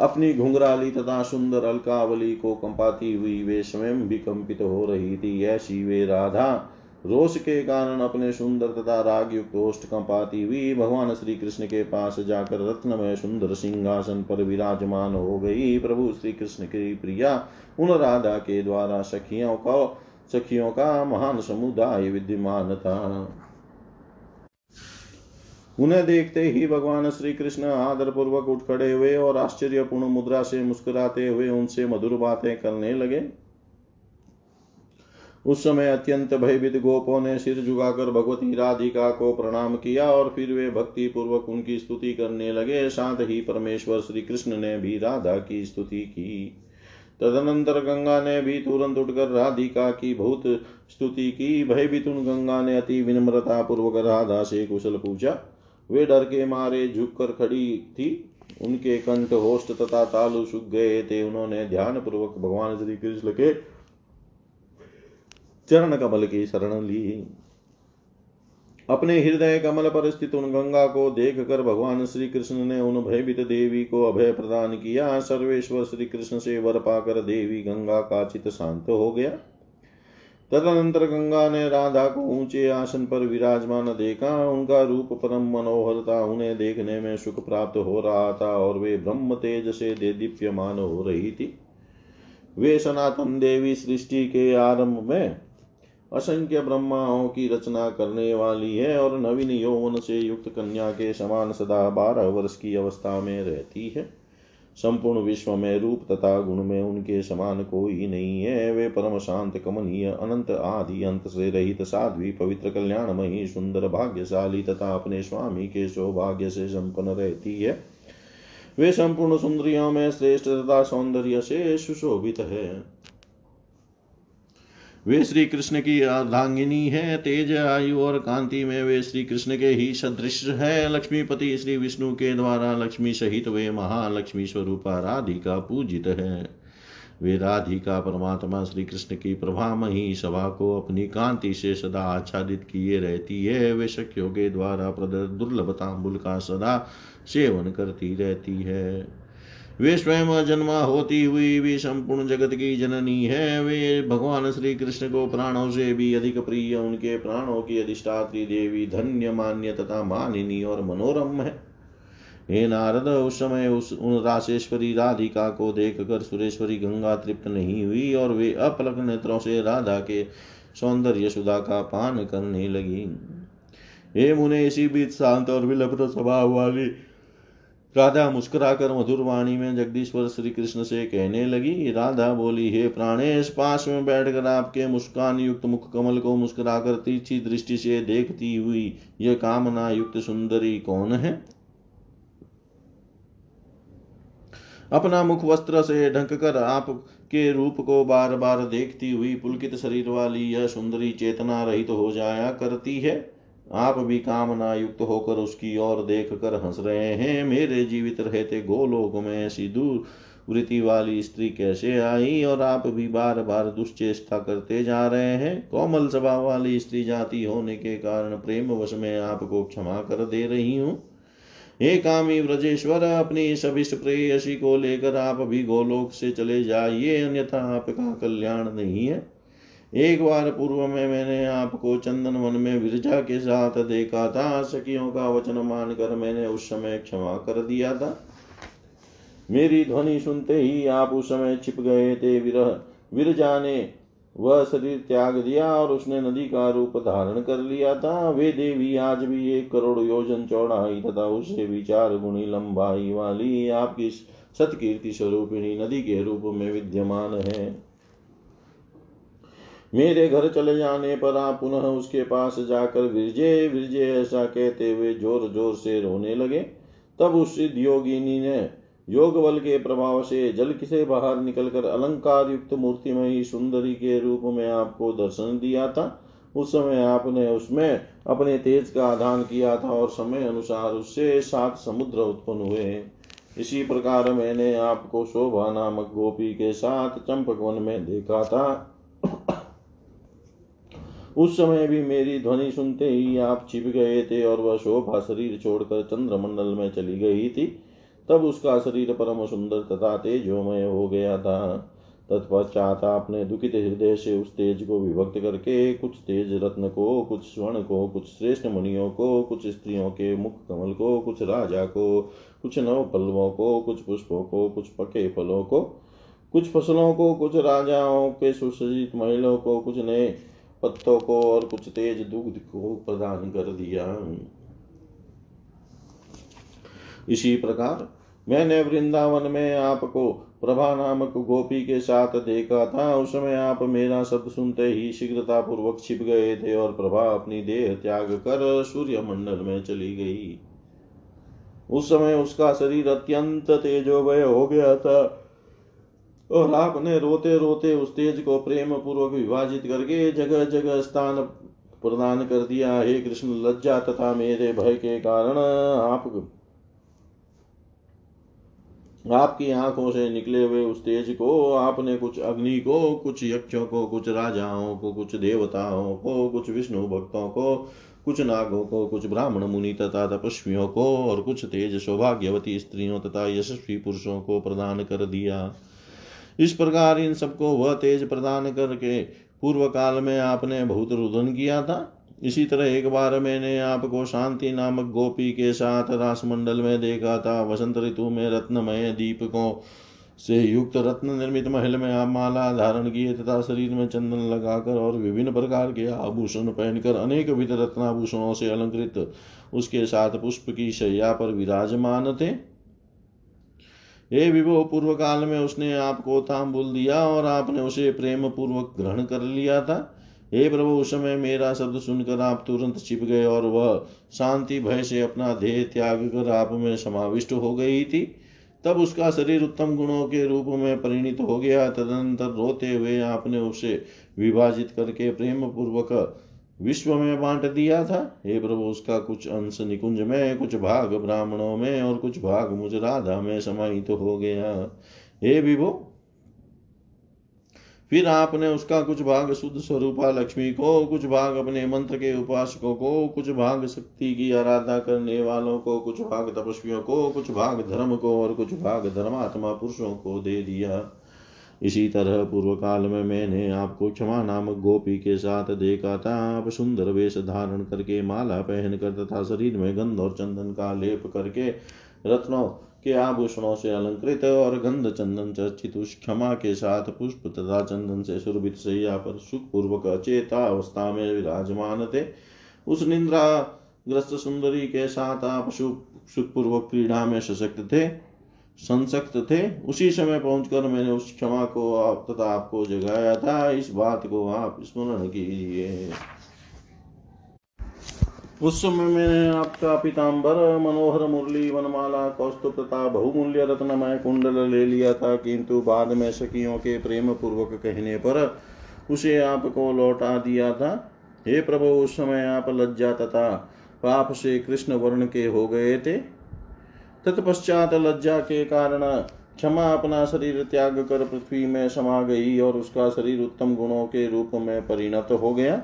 अपनी घुंघराली तथा सुंदर अलकावली को कंपाती हुई वे स्वयं भी कंपित हो रही थी। ऐसी वे राधा रोष के कारण अपने सुंदर तथा राग युक्त कंपाती हुई भगवान श्री कृष्ण के पास जाकर रत्नमय सुंदर सिंहासन पर विराजमान हो गई। प्रभु श्री कृष्ण की प्रिया, उन राधा के द्वारा सखियों का सखियों का महान समुदाय विद्यमान था। उन्हें देखते ही भगवान श्री कृष्ण आदर पूर्वक उठ खड़े हुए और आश्चर्यपूर्ण मुद्रा से मुस्कुराते हुए उनसे मधुर बातें करने लगे। उस समय अत्यंत भयभीत गोपों ने सिर झुकाकर भगवती राधिका को प्रणाम किया और फिर वे भक्ति पूर्वक उनकी स्तुति करने लगे। साथ ही परमेश्वर श्री कृष्ण ने भी राधा की स्तुति की। तदनंतर गंगा ने भी तुरंत उठकर राधिका की बहुत स्तुति की। भयभीत उन गंगा ने अति विनम्रता पूर्वक राधा से कुशल पूछा वे डर के मारे झुक कर खड़ी थी। उनके कंठ होस्ट तथा तालु सूख गए थे। उन्होंने ध्यान पूर्वक भगवान श्री कृष्ण के चरण कमल की शरण ली। अपने हृदय कमल पर स्थित उन गंगा को देख कर भगवान श्री कृष्ण ने उन भयभीत देवी को अभय प्रदान किया। सर्वेश्वर श्री कृष्ण से वर पाकर देवी गंगा का चित शांत हो गया। तदनंतर गंगा ने राधा को ऊँचे आसन पर विराजमान देखा। उनका रूप परम मनोहर था। उन्हें देखने में सुख प्राप्त हो रहा था और वे ब्रह्म तेज से दे दीप्यमान हो रही थी। वे सनातन देवी सृष्टि के आरंभ में असंख्य ब्रह्माओं की रचना करने वाली है और नवीन यौवन से युक्त कन्या के समान सदा बारह वर्ष की अवस्था में रहती है। संपूर्ण विश्व में रूप तथा गुण में उनके समान कोई नहीं है। वे परम शांत, कमनीय, अनंत आदि अंत से रहित साध्वी, पवित्र, कल्याणमयी, सुंदर, भाग्यशाली तथा अपने स्वामी के सौभाग्य से संपन्न रहती है। वे संपूर्ण सुंदरियों में श्रेष्ठ तथा सौंदर्य से सुशोभित है। वे श्री कृष्ण की अर्धांगिनी है, तेज आयु और कांति में वे श्री कृष्ण के ही सदृश है। लक्ष्मीपति श्री विष्णु के द्वारा लक्ष्मी सहित वे महालक्ष्मी स्वरूपा राधिका पूजित है। वे राधिका परमात्मा श्री कृष्ण की प्रभामयी सभा को अपनी कांति से सदा आच्छादित किए रहती है। वे शक्यों के द्वारा प्रदत्त दुर्लभ तांबुल का सदा सेवन करती रहती है। वे स्वयं जन्मा होती हुई भी संपूर्ण जगत की जननी है। वे भगवान श्री कृष्ण को प्राणों से भी अधिक प्रिय, उनके प्राणों की अधिष्ठात्री देवी धन्य, मान्य तथा मानिनी और मनोरम है। हे नारद, उस समय उस उन राशेश्वरी राधिका को देख कर सुरेश्वरी गंगा तृप्त नहीं हुई और वे अपलक नेत्रों से राधा के सौंदर्य सुधा का पान करने लगी। हे मुने, इसी बीच शांत और विलभ स्वभाव वाली राधा मुस्कुराकर मधुर वाणी में जगदीश्वर श्री कृष्ण से कहने लगी, राधा बोली, हे प्राणेश, पास में बैठकर आपके मुस्कान युक्त मुख कमल को मुस्कुराकर तीर्थी दृष्टि से देखती हुई यह कामना युक्त सुंदरी कौन है? अपना मुख वस्त्र से ढक कर आप के रूप को बार बार देखती हुई पुलकित शरीर वाली यह सुंदरी चेतना रहित तो हो जाया करती है। आप भी कामना युक्त होकर उसकी ओर देख कर हंस रहे हैं। मेरे जीवित रहते गोलोक में ऐसी दूर वृत्ति वाली स्त्री कैसे आई? और आप भी बार बार दुष्चेष्टा करते जा रहे हैं। कोमल स्वभाव वाली स्त्री जाति होने के कारण प्रेम वश में आपको क्षमा कर दे रही हूँ। हे कामी व्रजेश्वर, अपनी सभिष्ट प्रेयसी को लेकर आप भी गोलोक से चले जाइए, अन्यथा आपका कल्याण नहीं है। एक बार पूर्व में मैंने आपको चंदन वन में विरजा के साथ देखा था। सखियों का वचन मानकर मैंने उस समय क्षमा कर दिया था। मेरी ध्वनि सुनते ही आप उस समय छिप गए थे। विरह, विरजा ने वह शरीर त्याग दिया और उसने नदी का रूप धारण कर लिया था। वे देवी आज भी एक करोड़ योजन चौड़ाई तथा उससे विचार गुणी लंबाई वाली आपकी सतकीर्ति स्वरूपिणी नदी के रूप में विद्यमान है। मेरे घर चले जाने पर आप पुनः उसके पास जाकर विरजे विरजे ऐसा कहते हुए ज़ोर ज़ोर से रोने लगे। तब उस सिद्ध योगिनी ने योग बल के प्रभाव से जल से बाहर निकलकर अलंकार युक्त मूर्तिमयी सुंदरी के रूप में आपको दर्शन दिया था। उस समय आपने उसमें अपने तेज का आधान किया था और समय अनुसार उससे सात समुद्र उत्पन्न हुए। इसी प्रकार मैंने आपको शोभा नामक गोपी के साथ चंपक वन में देखा था। उस समय भी मेरी ध्वनि सुनते ही आप छिप गए थे और वह शोभा शरीर छोड़कर चंद्रमंडल में चली गई थी तब उसका शरीर परम सुंदर तथा तेजोमय हो गया था तत्पश्चात आपने दुखित हृदय से उस तेज को विभक्त करके कुछ तेज रत्न को कुछ स्वर्ण को कुछ श्रेष्ठ मुनियों को कुछ स्त्रियों के मुख कमल को कुछ राजा को कुछ नव पल्लवों को कुछ पुष्पों को कुछ पके फलों को कुछ फ़सलों को कुछ राजाओं के सुसज्जित महिलाओं को कुछ नए पत्तों को और कुछ तेज दुग्ध को प्रदान कर दिया। इसी प्रकार मैंने वृंदावन में आपको प्रभा नामक गोपी के साथ देखा था। उस समय आप मेरा शब्द सुनते ही शीघ्रता पूर्वक छिप गए थे और प्रभा अपनी देह त्याग कर सूर्य मंडल में चली गई। उस समय उसका शरीर अत्यंत तेजोमय हो गया था। और आपने रोते रोते उस तेज को प्रेम पूर्वक विभाजित करके जगह जगह स्थान प्रदान कर दिया। हे कृष्ण, लज्जा तथा मेरे भय के कारण आप आपकी आँखों से निकले हुए उस तेज को, आपने कुछ अग्नि को, कुछ यक्षों को, कुछ राजाओं को, कुछ देवताओं को, कुछ विष्णु भक्तों को, कुछ नागों को, कुछ ब्राह्मण मुनि तथा तपस्वियों को और कुछ तेज सौभाग्यवती स्त्रियों तथा यशस्वी पुरुषों को प्रदान कर दिया। इस प्रकार इन सबको वह तेज प्रदान करके पूर्व काल में आपने बहुत रुदन किया था। इसी तरह एक बार मैंने आपको शांति नामक गोपी के साथ रासमंडल में देखा था। वसंत ऋतु में रत्नमय दीपकों से युक्त रत्न निर्मित महल में आप माला धारण किए तथा शरीर में चंदन लगाकर और विभिन्न प्रकार के आभूषण पहनकर अनेक विध रत्नाभूषणों से अलंकृत उसके साथ पुष्प की शैया पर विराजमान थे। हे विभो पूर्व काल में उसने आपको तांबुल दिया और आपने उसे प्रेम पूर्वक ग्रहण कर लिया था। हे प्रभु, उस समय मेरा शब्द सुनकर आप तुरंत छिप गए और वह शांति, भय से अपना देह त्याग कर आप में समाविष्ट हो गई थी। तब उसका शरीर उत्तम गुणों के रूप में परिणित हो गया। तदनंतर रोते हुए आपने उसे विभाजित करके प्रेम पूर्वक विश्व में बांट दिया था। हे प्रभु, उसका कुछ अंश निकुंज में, कुछ भाग ब्राह्मणों में और कुछ भाग मुझ राधा में समाहित तो हो गया। हे विभो, फिर आपने उसका कुछ भाग शुद्ध स्वरूपा लक्ष्मी को, कुछ भाग अपने मंत्र के उपासकों को, कुछ भाग शक्ति की आराधना करने वालों को, कुछ भाग तपस्वियों को, कुछ भाग धर्म को और कुछ भाग धर्मात्मा पुरुषों को दे दिया। इसी तरह पूर्व काल में मैंने आपको क्षमा नामक गोपी के साथ देखा था। आप सुंदर वेश धारण करके माला पहन कर तथा शरीर में गंध और चंदन का लेप करके रत्नों के आभूषणों से अलंकृत और गंध चंदन चर्चित उस क्षमा के साथ पुष्प तथा चंदन से सुरभित सैया पर सुखपूर्वक अचेता अवस्था में विराजमान थे। उस निंद्रा ग्रस्त सुंदरी के साथ आप सुखपूर्वक क्रीड़ा में सशक्त थे। संसक्त थे। उसी समय पहुंचकर मैंने उस क्षमा को आप तथा आपको जगाया था। इस बात को आप स्मरण कीजिए। उस समय मैंने आपका पीताम्बर मनोहर, मुरली, वनमाला, कौस्तुभ तथा बहुमूल्य रत्नमय कुंडल ले लिया था। किंतु बाद में सखियों के प्रेम पूर्वक कहने पर उसे आपको लौटा दिया था। हे प्रभु, उस समय आप लज्जा तथा पाप से कृष्ण वर्ण के हो गए थे। तत्पश्चात लज्जा के कारण क्षमा अपना शरीर त्याग कर पृथ्वी में समा गई और उसका शरीर उत्तम गुणों के रूप में परिणत हो गया।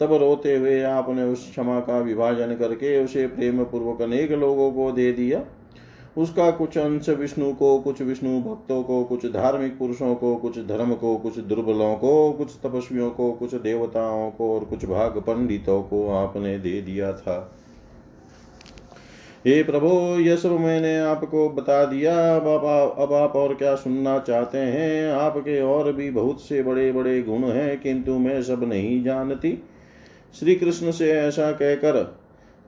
तब रोते हुए आपने उस क्षमा का विभाजन करके उसे प्रेम पूर्वक अनेक लोगों को दे दिया। उसका कुछ अंश विष्णु को, कुछ विष्णु भक्तों को, कुछ धार्मिक पुरुषों को, कुछ धर्म को, कुछ दुर्बलों को, कुछ तपस्वियों को, कुछ देवताओं को और कुछ भाग पंडितों को आपने दे दिया था। हे प्रभो यह सब मैंने आपको बता दिया। अब आप अब आप और क्या सुनना चाहते हैं? आपके और भी बहुत से बड़े बड़े गुण हैं, किंतु मैं सब नहीं जानती। श्री कृष्ण से ऐसा कहकर,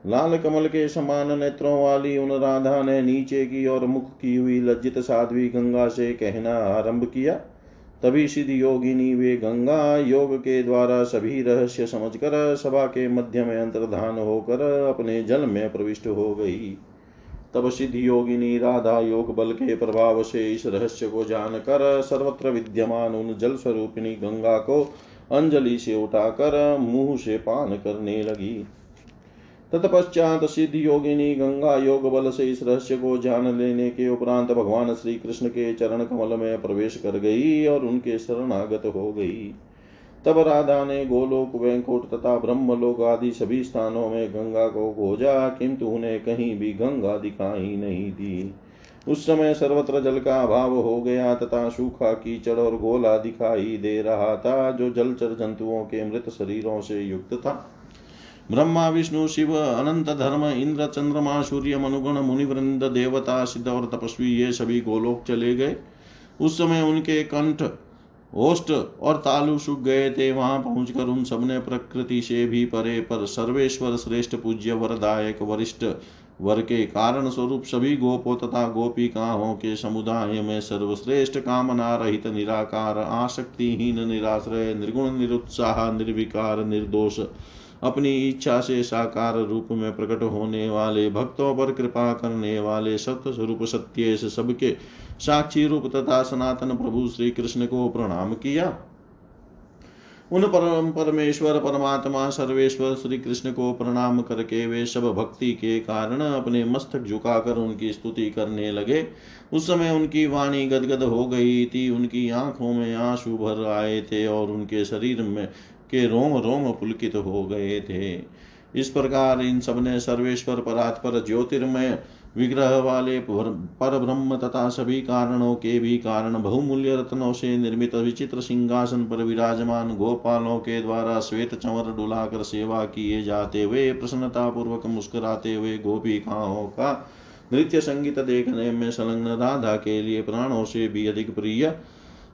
लाल कमल के समान नेत्रों वाली उन राधा ने नीचे की और मुख की हुई लज्जित साध्वी गंगा से कहना आरंभ किया। तभी सिद्ध योगिनी वे गंगा योग के द्वारा सभी रहस्य समझकर सभा के मध्य में अंतर्धान होकर अपने जल में प्रविष्ट हो गई। तब सिद्ध योगिनी राधा योग बल के प्रभाव से इस रहस्य को जानकर सर्वत्र विद्यमान उन जल स्वरूपिणी गंगा को अंजलि से उठाकर मुँह से पान करने लगी। तत्पश्चात सिद्ध योगिनी गंगा योग बल से इस रहस्य को जान लेने के उपरांत भगवान श्री कृष्ण के चरण कमल में प्रवेश कर गई और उनके शरणागत हो गई। तब राधा ने गोलोक, वैंकुट तथा ब्रह्मलोक आदि सभी स्थानों में गंगा को खोजा, किंतु उन्हें कहीं भी गंगा दिखाई नहीं दी। उस समय सर्वत्र जल का अभाव हो गया तथा सूखा कीचड़ और गोला दिखाई दे रहा था, जो जलचर जंतुओं के मृत शरीरों से युक्त था। ब्रह्मा, विष्णु, शिव, अनंत धर्म, इंद्र, चंद्रमा, सूर्य, मनुगुण, मुनिवृंद, देवता सिद्ध और तपस्वी, ये सभी गोलोक चले गए। उस समय उनके कंठ ओष्ट और तालु सूख गए थे। वहाँ पहुंचकर उन सबने प्रकृति से भी परे पर सर्वेश्वर श्रेष्ठ पूज्य वरदायक वरिष्ठ वर के कारण स्वरूप सभी गोपो तथा गोपिकाओं के समुदाय में सर्वश्रेष्ठ कामना रहित, निराकार, आसक्तिहीन, निराश्रय, निर्गुण, निरुत्साह, निर्विकार, निर्दोष अपनी इच्छा से साकार रूप में प्रकट होने वाले भक्तों पर कृपा करने वाले सत्य स्वरूप सत्य सबके साक्षी रूप तथा सनातन प्रभु श्री कृष्ण को प्रणाम किया। उन परम परमेश्वर, परमात्मा, सर्वेश्वर श्री कृष्ण को प्रणाम करके वे सब भक्ति के कारण अपने मस्तक झुकाकर उनकी स्तुति करने लगे। उस समय उनकी वाणी गदगद हो गई थी, उनकी आँखों में आँसू भर आए थे और उनके शरीर में के रोम रोम पुलकित हो गए थे। इस प्रकार इन सबने सर्वेश्वर परात्पर ज्योतिर्मय विग्रह वाले पर ब्रह्म तथा सभी कारणों के भी कारण बहुमूल्य रत्नों से निर्मित विचित्र सिंहासन पर विराजमान गोपालों के द्वारा श्वेत चंवर डुलाकर सेवा किए जाते हुए प्रसन्नता पूर्वक मुस्कुराते हुए गोपिकाओं का नृत्य संगीत देखने में संलग्न राधा के लिए प्राणों से भी अधिक प्रिय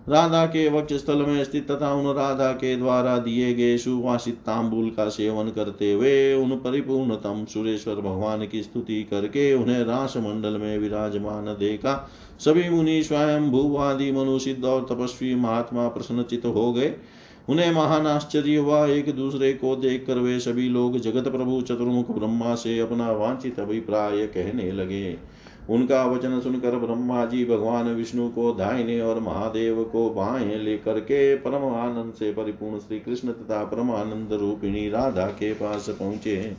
राधा के वक्ष स्थल में स्थित तथा उन राधा के द्वारा दिए गए सुवासित तांबुल का सेवन करते हुए उन परिपूर्णतम सुरेश्वर भगवान की स्तुति करके उन्हें रास मंडल में विराजमान देखा। सभी मुनि स्वयं भूवादि मनुसिद्ध और तपस्वी महात्मा प्रसन्नचित हो गए। उन्हें महान आश्चर्य हुआ, एक दूसरे को देख कर वे सभी लोग जगत प्रभु चतुर्मुख ब्रह्मा से अपना वांछित अभिप्राय कहने लगे। उनका वचन सुनकर ब्रह्मा जी भगवान विष्णु को दाहिने और महादेव को बाएँ लेकर के परम आनंद से परिपूर्ण श्री कृष्ण तथा परमानंद रूपिणी राधा के पास पहुँचे।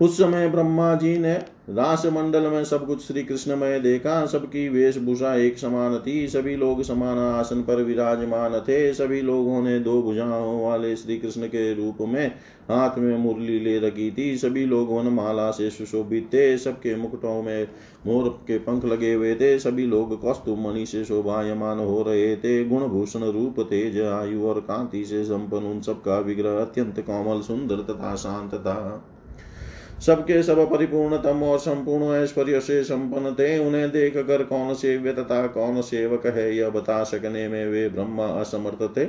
उस समय ब्रह्मा जी ने रास मंडल में सब कुछ श्री कृष्ण में देखा, सबकी वेशभूषा एक समान थी, सभी लोग समान आसन पर विराजमान थे, सभी लोगों ने दो भुजाओं वाले श्री कृष्ण के रूप में हाथ में मुरली ले रखी थी, सभी लोग वनमाला से सुशोभित थे, सबके मुकुटों में मोर के पंख लगे हुए थे, सभी लोग कौस्तुभ मणि से शोभायमान हो रहे थे गुण भूषण रूप तेज आयु और कांति से संपन्न, उन सबका विग्रह अत्यंत कोमल, सुंदर तथा शांत था। सबके सब परिपूर्णतम और संपूर्ण ऐश्वर्य से संपन्न थे। उन्हें देख कर कौन सेव्य तथा कौन सेवक है, यह बता सकने में वे ब्रह्मा असमर्थ थे।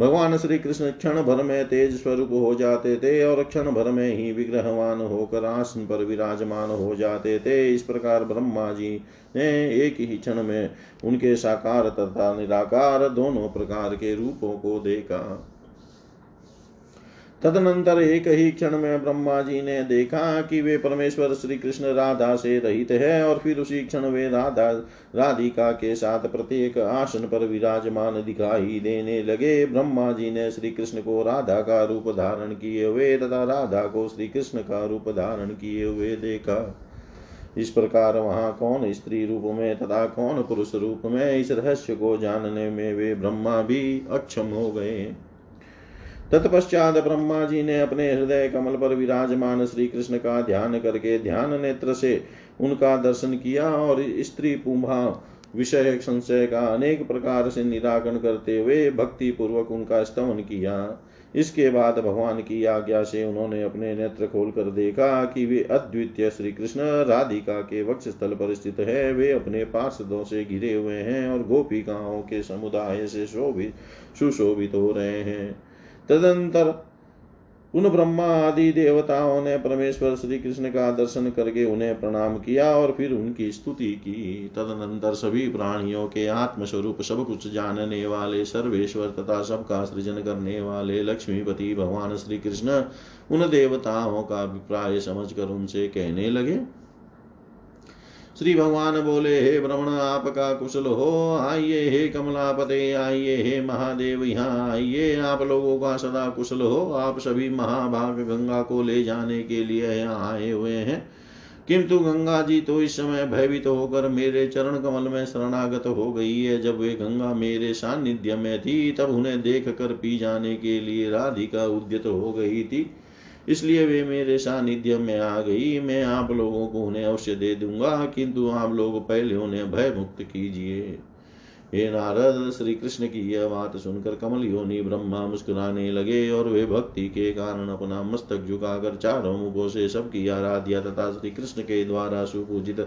भगवान श्री कृष्ण क्षण भर में तेज स्वरूप हो जाते थे और क्षण भर में ही विग्रहवान होकर आसन पर विराजमान हो जाते थे। इस प्रकार ब्रह्मा जी ने एक ही क्षण में उनके साकार तथा निराकार दोनों प्रकार के रूपों को देखा। तदनंतर एक ही क्षण में ब्रह्मा जी ने देखा कि वे परमेश्वर श्री कृष्ण राधा से रहित है और फिर उसी क्षण वे राधा, राधिका के साथ प्रत्येक आसन पर विराजमान दिखाई देने लगे। ब्रह्मा जी ने श्री कृष्ण को राधा का रूप धारण किए हुए तथा राधा को श्री कृष्ण का रूप धारण किए हुए देखा। इस प्रकार वहाँ कौन स्त्री रूप में तथा कौन पुरुष रूप में इस रहस्य को जानने में वे ब्रह्मा भी अक्षम हो गए। तत्पश्चात ब्रह्मा जी ने अपने हृदय कमल पर विराजमान श्री कृष्ण का ध्यान करके ध्यान नेत्र से उनका दर्शन किया और स्त्री पुंभा विषय संशय का अनेक प्रकार से निराकरण करते हुए भक्ति पूर्वक उनका स्तमन किया। इसके बाद भगवान की आज्ञा से उन्होंने अपने नेत्र खोल कर देखा कि वे अद्वितीय श्री कृष्ण राधिका के वक्ष स्थल पर स्थित है। वे अपने पार्षदों से घिरे हुए हैं और गोपिकाओं के समुदाय से शोभित सुशोभित हो रहे हैं। तदंतर उन ब्रह्मा आदि देवताओं ने परमेश्वर श्री कृष्ण का दर्शन करके उन्हें प्रणाम किया और फिर उनकी स्तुति की। तदनंतर सभी प्राणियों के आत्मस्वरूप सब कुछ जानने वाले, सर्वेश्वर तथा सबका सृजन करने वाले लक्ष्मीपति भगवान श्री कृष्ण उन देवताओं का अभिप्राय समझकर उनसे कहने लगे। श्री भगवान बोले, हे भ्रमण आपका कुशल हो। आइए, हे कमलापते, आइए, हे महादेव, यहाँ आइए। आप लोगों का सदा कुशल हो। आप सभी महाभाग गंगा को ले जाने के लिए यहाँ आए हुए हैं। किंतु गंगा जी तो इस समय भयभीत तो होकर मेरे चरण कमल में शरणागत हो गई है। जब वे गंगा मेरे सानिध्य में थी, तब उन्हें देख कर पी जाने के लिए राधिका उद्यत हो गई थी। इसलिए वे मेरे सानिध्य में आ गई। मैं आप लोगों को उन्हें अवश्य दे दूँगा, किंतु आप लोग पहले उन्हें भय मुक्त कीजिए। हे नारद श्री कृष्ण की यह बात सुनकर कमल योनि ब्रह्मा मुस्कुराने लगे और वे भक्ति के कारण अपना मस्तक झुकाकर चारों मुखों से सबकी आराध्या तथा श्री कृष्ण के द्वारा सुपूजित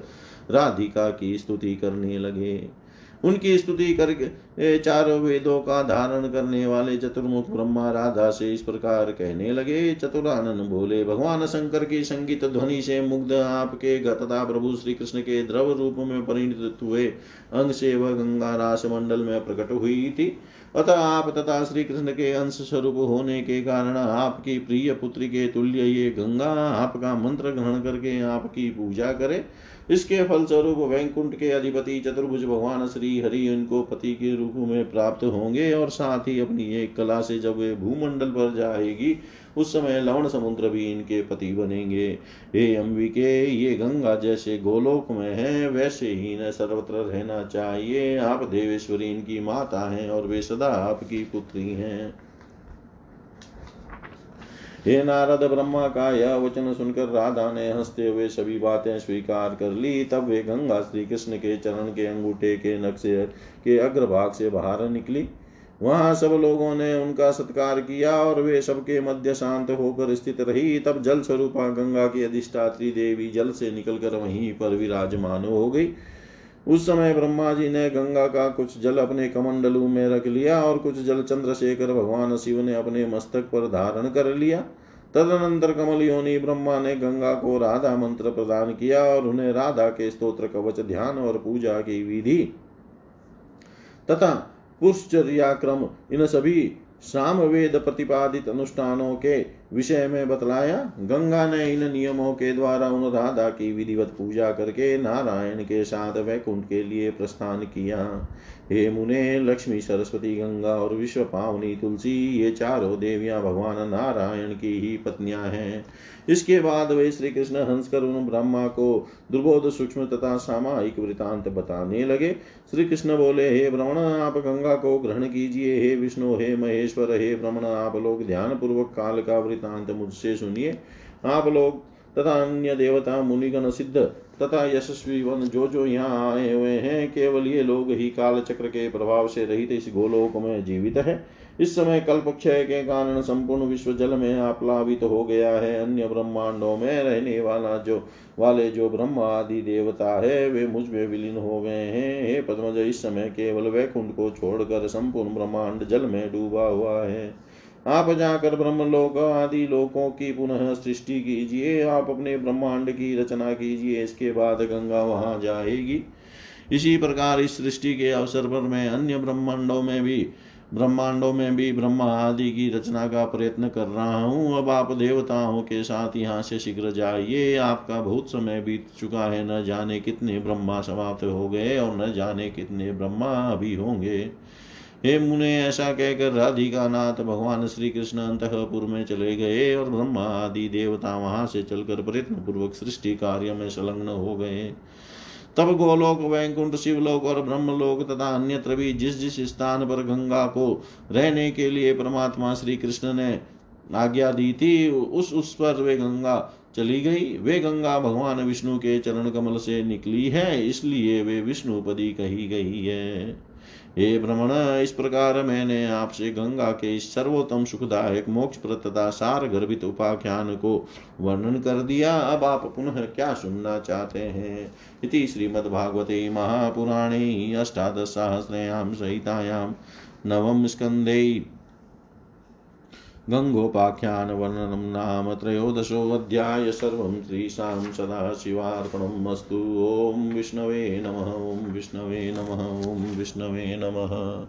राधिका की स्तुति करने लगे। उनकी स्तुति करके चारों वेदों का धारण करने वाले चतुर्मुख ब्रह्मा राधा से इस प्रकार कहने लगे चतुरानन बोले, भगवान शंकर की संगीत ध्वनि से मुग्ध आपके तथा प्रभु श्री कृष्ण के द्रव रूप में परिणत हुए अंग से वह गंगा रास मंडल में प्रकट हुई थी। अतः आप तथा श्री कृष्ण के अंश स्वरूप होने के कारण आपकी प्रिय पुत्री के तुल्य ये गंगा आपका मंत्र ग्रहण करके आपकी पूजा करे। इसके फलस्वरूप वैकुंठ के अधिपति चतुर्भुज भगवान श्री हरि उनको पति के रूप में प्राप्त होंगे और साथ ही अपनी एक कला से जब वे भूमंडल पर जाएगी, उस समय लवण समुद्र भी इनके पति बनेंगे। हे अंबिके, ये गंगा जैसे गोलोक में है, वैसे ही न सर्वत्र रहना चाहिए। आप देवेश्वरी इनकी माता हैं और वे सदा आपकी पुत्री हैं। हे नारद, ब्रह्मा का यह वचन सुनकर राधा ने हँसते हुए सभी बातें स्वीकार कर ली। तब वे गंगा श्री कृष्ण के चरण के अंगूठे के नक्शे के अग्रभाग से बाहर निकली। वहाँ सब लोगों ने उनका सत्कार किया और वे सबके मध्य शांत होकर स्थित रही। तब जल स्वरूपा गंगा की अधिष्ठात्री देवी जल से निकलकर वहीं पर विराजमान हो गई। उस समय ब्रह्मा जी ने गंगा का कुछ जल अपने कमंडलू में रख लिया और कुछ जल चंद्रशेखर भगवान शिव ने अपने मस्तक पर धारण कर लिया। तदनंतर कमल योनि ब्रह्मा ने गंगा को राधा मंत्र प्रदान किया और उन्हें राधा के स्तोत्र कवच ध्यान और पूजा की विधि। तथा पुष्चर्या क्रम इन सभी सामवेद प्रतिपादित अनुष्ठानों के विषय में बतलाया, गंगा ने इन नियमों के द्वारा उन राधा की विधिवत पूजा करके नारायण के साथ वैकुंठ के लिए प्रस्थान किया। हे मुने, लक्ष्मी, सरस्वती, गंगा और विश्व पावनी, तुलसी, ये चारों देवियाँ भगवान नारायण की ही पत्नियाँ हैं। इसके बाद वे श्री कृष्ण हंसकर उन ब्रह्मा को दुर्बोध, सूक्ष्म तथा सामायिक वृतांत बताने लगे। श्री कृष्ण बोले, हे ब्रह्मण, आप गंगा को ग्रहण कीजिए। हे विष्णु, हे महेश्वर, हे ब्रह्मण, आप लोग ध्यान पूर्वक काल का वृतांत मुझसे सुनिए। आप लोग तथा अन्य देवता मुनिगण सिद्ध तथा यशस्वी वन जो जो यहाँ आए हुए हैं, केवल ये लोग ही काल चक्र के प्रभाव से रहित इस गोलोक में जीवित है। इस समय कल्प क्षय के कारण संपूर्ण विश्व जल में आप्लावित तो हो गया है। अन्य ब्रह्मांडों में रहने वाला जो, वाले जो ब्रह्म आदि देवता है, वे मुझमें विलीन हो गए हैं। हे पद्मज, इस समय केवल वैकुंठ को छोड़कर संपूर्ण ब्रह्मांड जल में डूबा हुआ है। आप जाकर ब्रह्मलोक आदि लोकों की पुनः सृष्टि कीजिए, आप अपने ब्रह्मांड की रचना कीजिए, इसके बाद गंगा वहाँ जाएगी। इसी प्रकार इस सृष्टि के अवसर पर मैं अन्य ब्रह्मांडों में भी, ब्रह्मांडों में भी ब्रह्मा आदि की रचना का प्रयत्न कर रहा हूँ। अब आप देवताओं के साथ यहाँ से शीघ्र जाइए। आपका बहुत समय बीत चुका है, न जाने कितने ब्रह्मा समाप्त हो गए और न जाने कितने ब्रह्मा अभी होंगे। हे मुने, ऐसा कहकर राधिका नाथ भगवान श्री कृष्ण अंतपुर में चले गए और ब्रह्मा आदि देवता वहाँ से चलकर प्रयत्न पूर्वक सृष्टि कार्य में संलग्न हो गए। तब गोलोक, वैकुंठ, शिवलोक और ब्रह्मलोक तथा अन्यत्र भी जिस जिस स्थान पर गंगा को रहने के लिए परमात्मा श्री कृष्ण ने आज्ञा दी थी, उस उस पर वे गंगा चली गई। वे गंगा भगवान विष्णु के चरण कमल से निकली है, इसलिए वे विष्णुपदी कही गई है। हे भ्रमण इस प्रकार मैंने आपसे गंगा के इस सर्वोत्तम सुखदायक मोक्ष तथा सार गर्भित उपाख्यान को वर्णन कर दिया। अब आप पुनः क्या सुनना चाहते हैं? इति श्रीमद्भागवते महापुराणे अष्टादशसहस्रयां सहितायां नवम स्कन्धे गङ्गोपाख्यानवर्णनं नाम त्रयोदशोऽध्याय सर्वं श्रीशां सदाशिवार्पणम् अस्तु। ॐ विष्णवे नमः, ॐ विष्णवे नमः, ॐ विष्णवे नमः।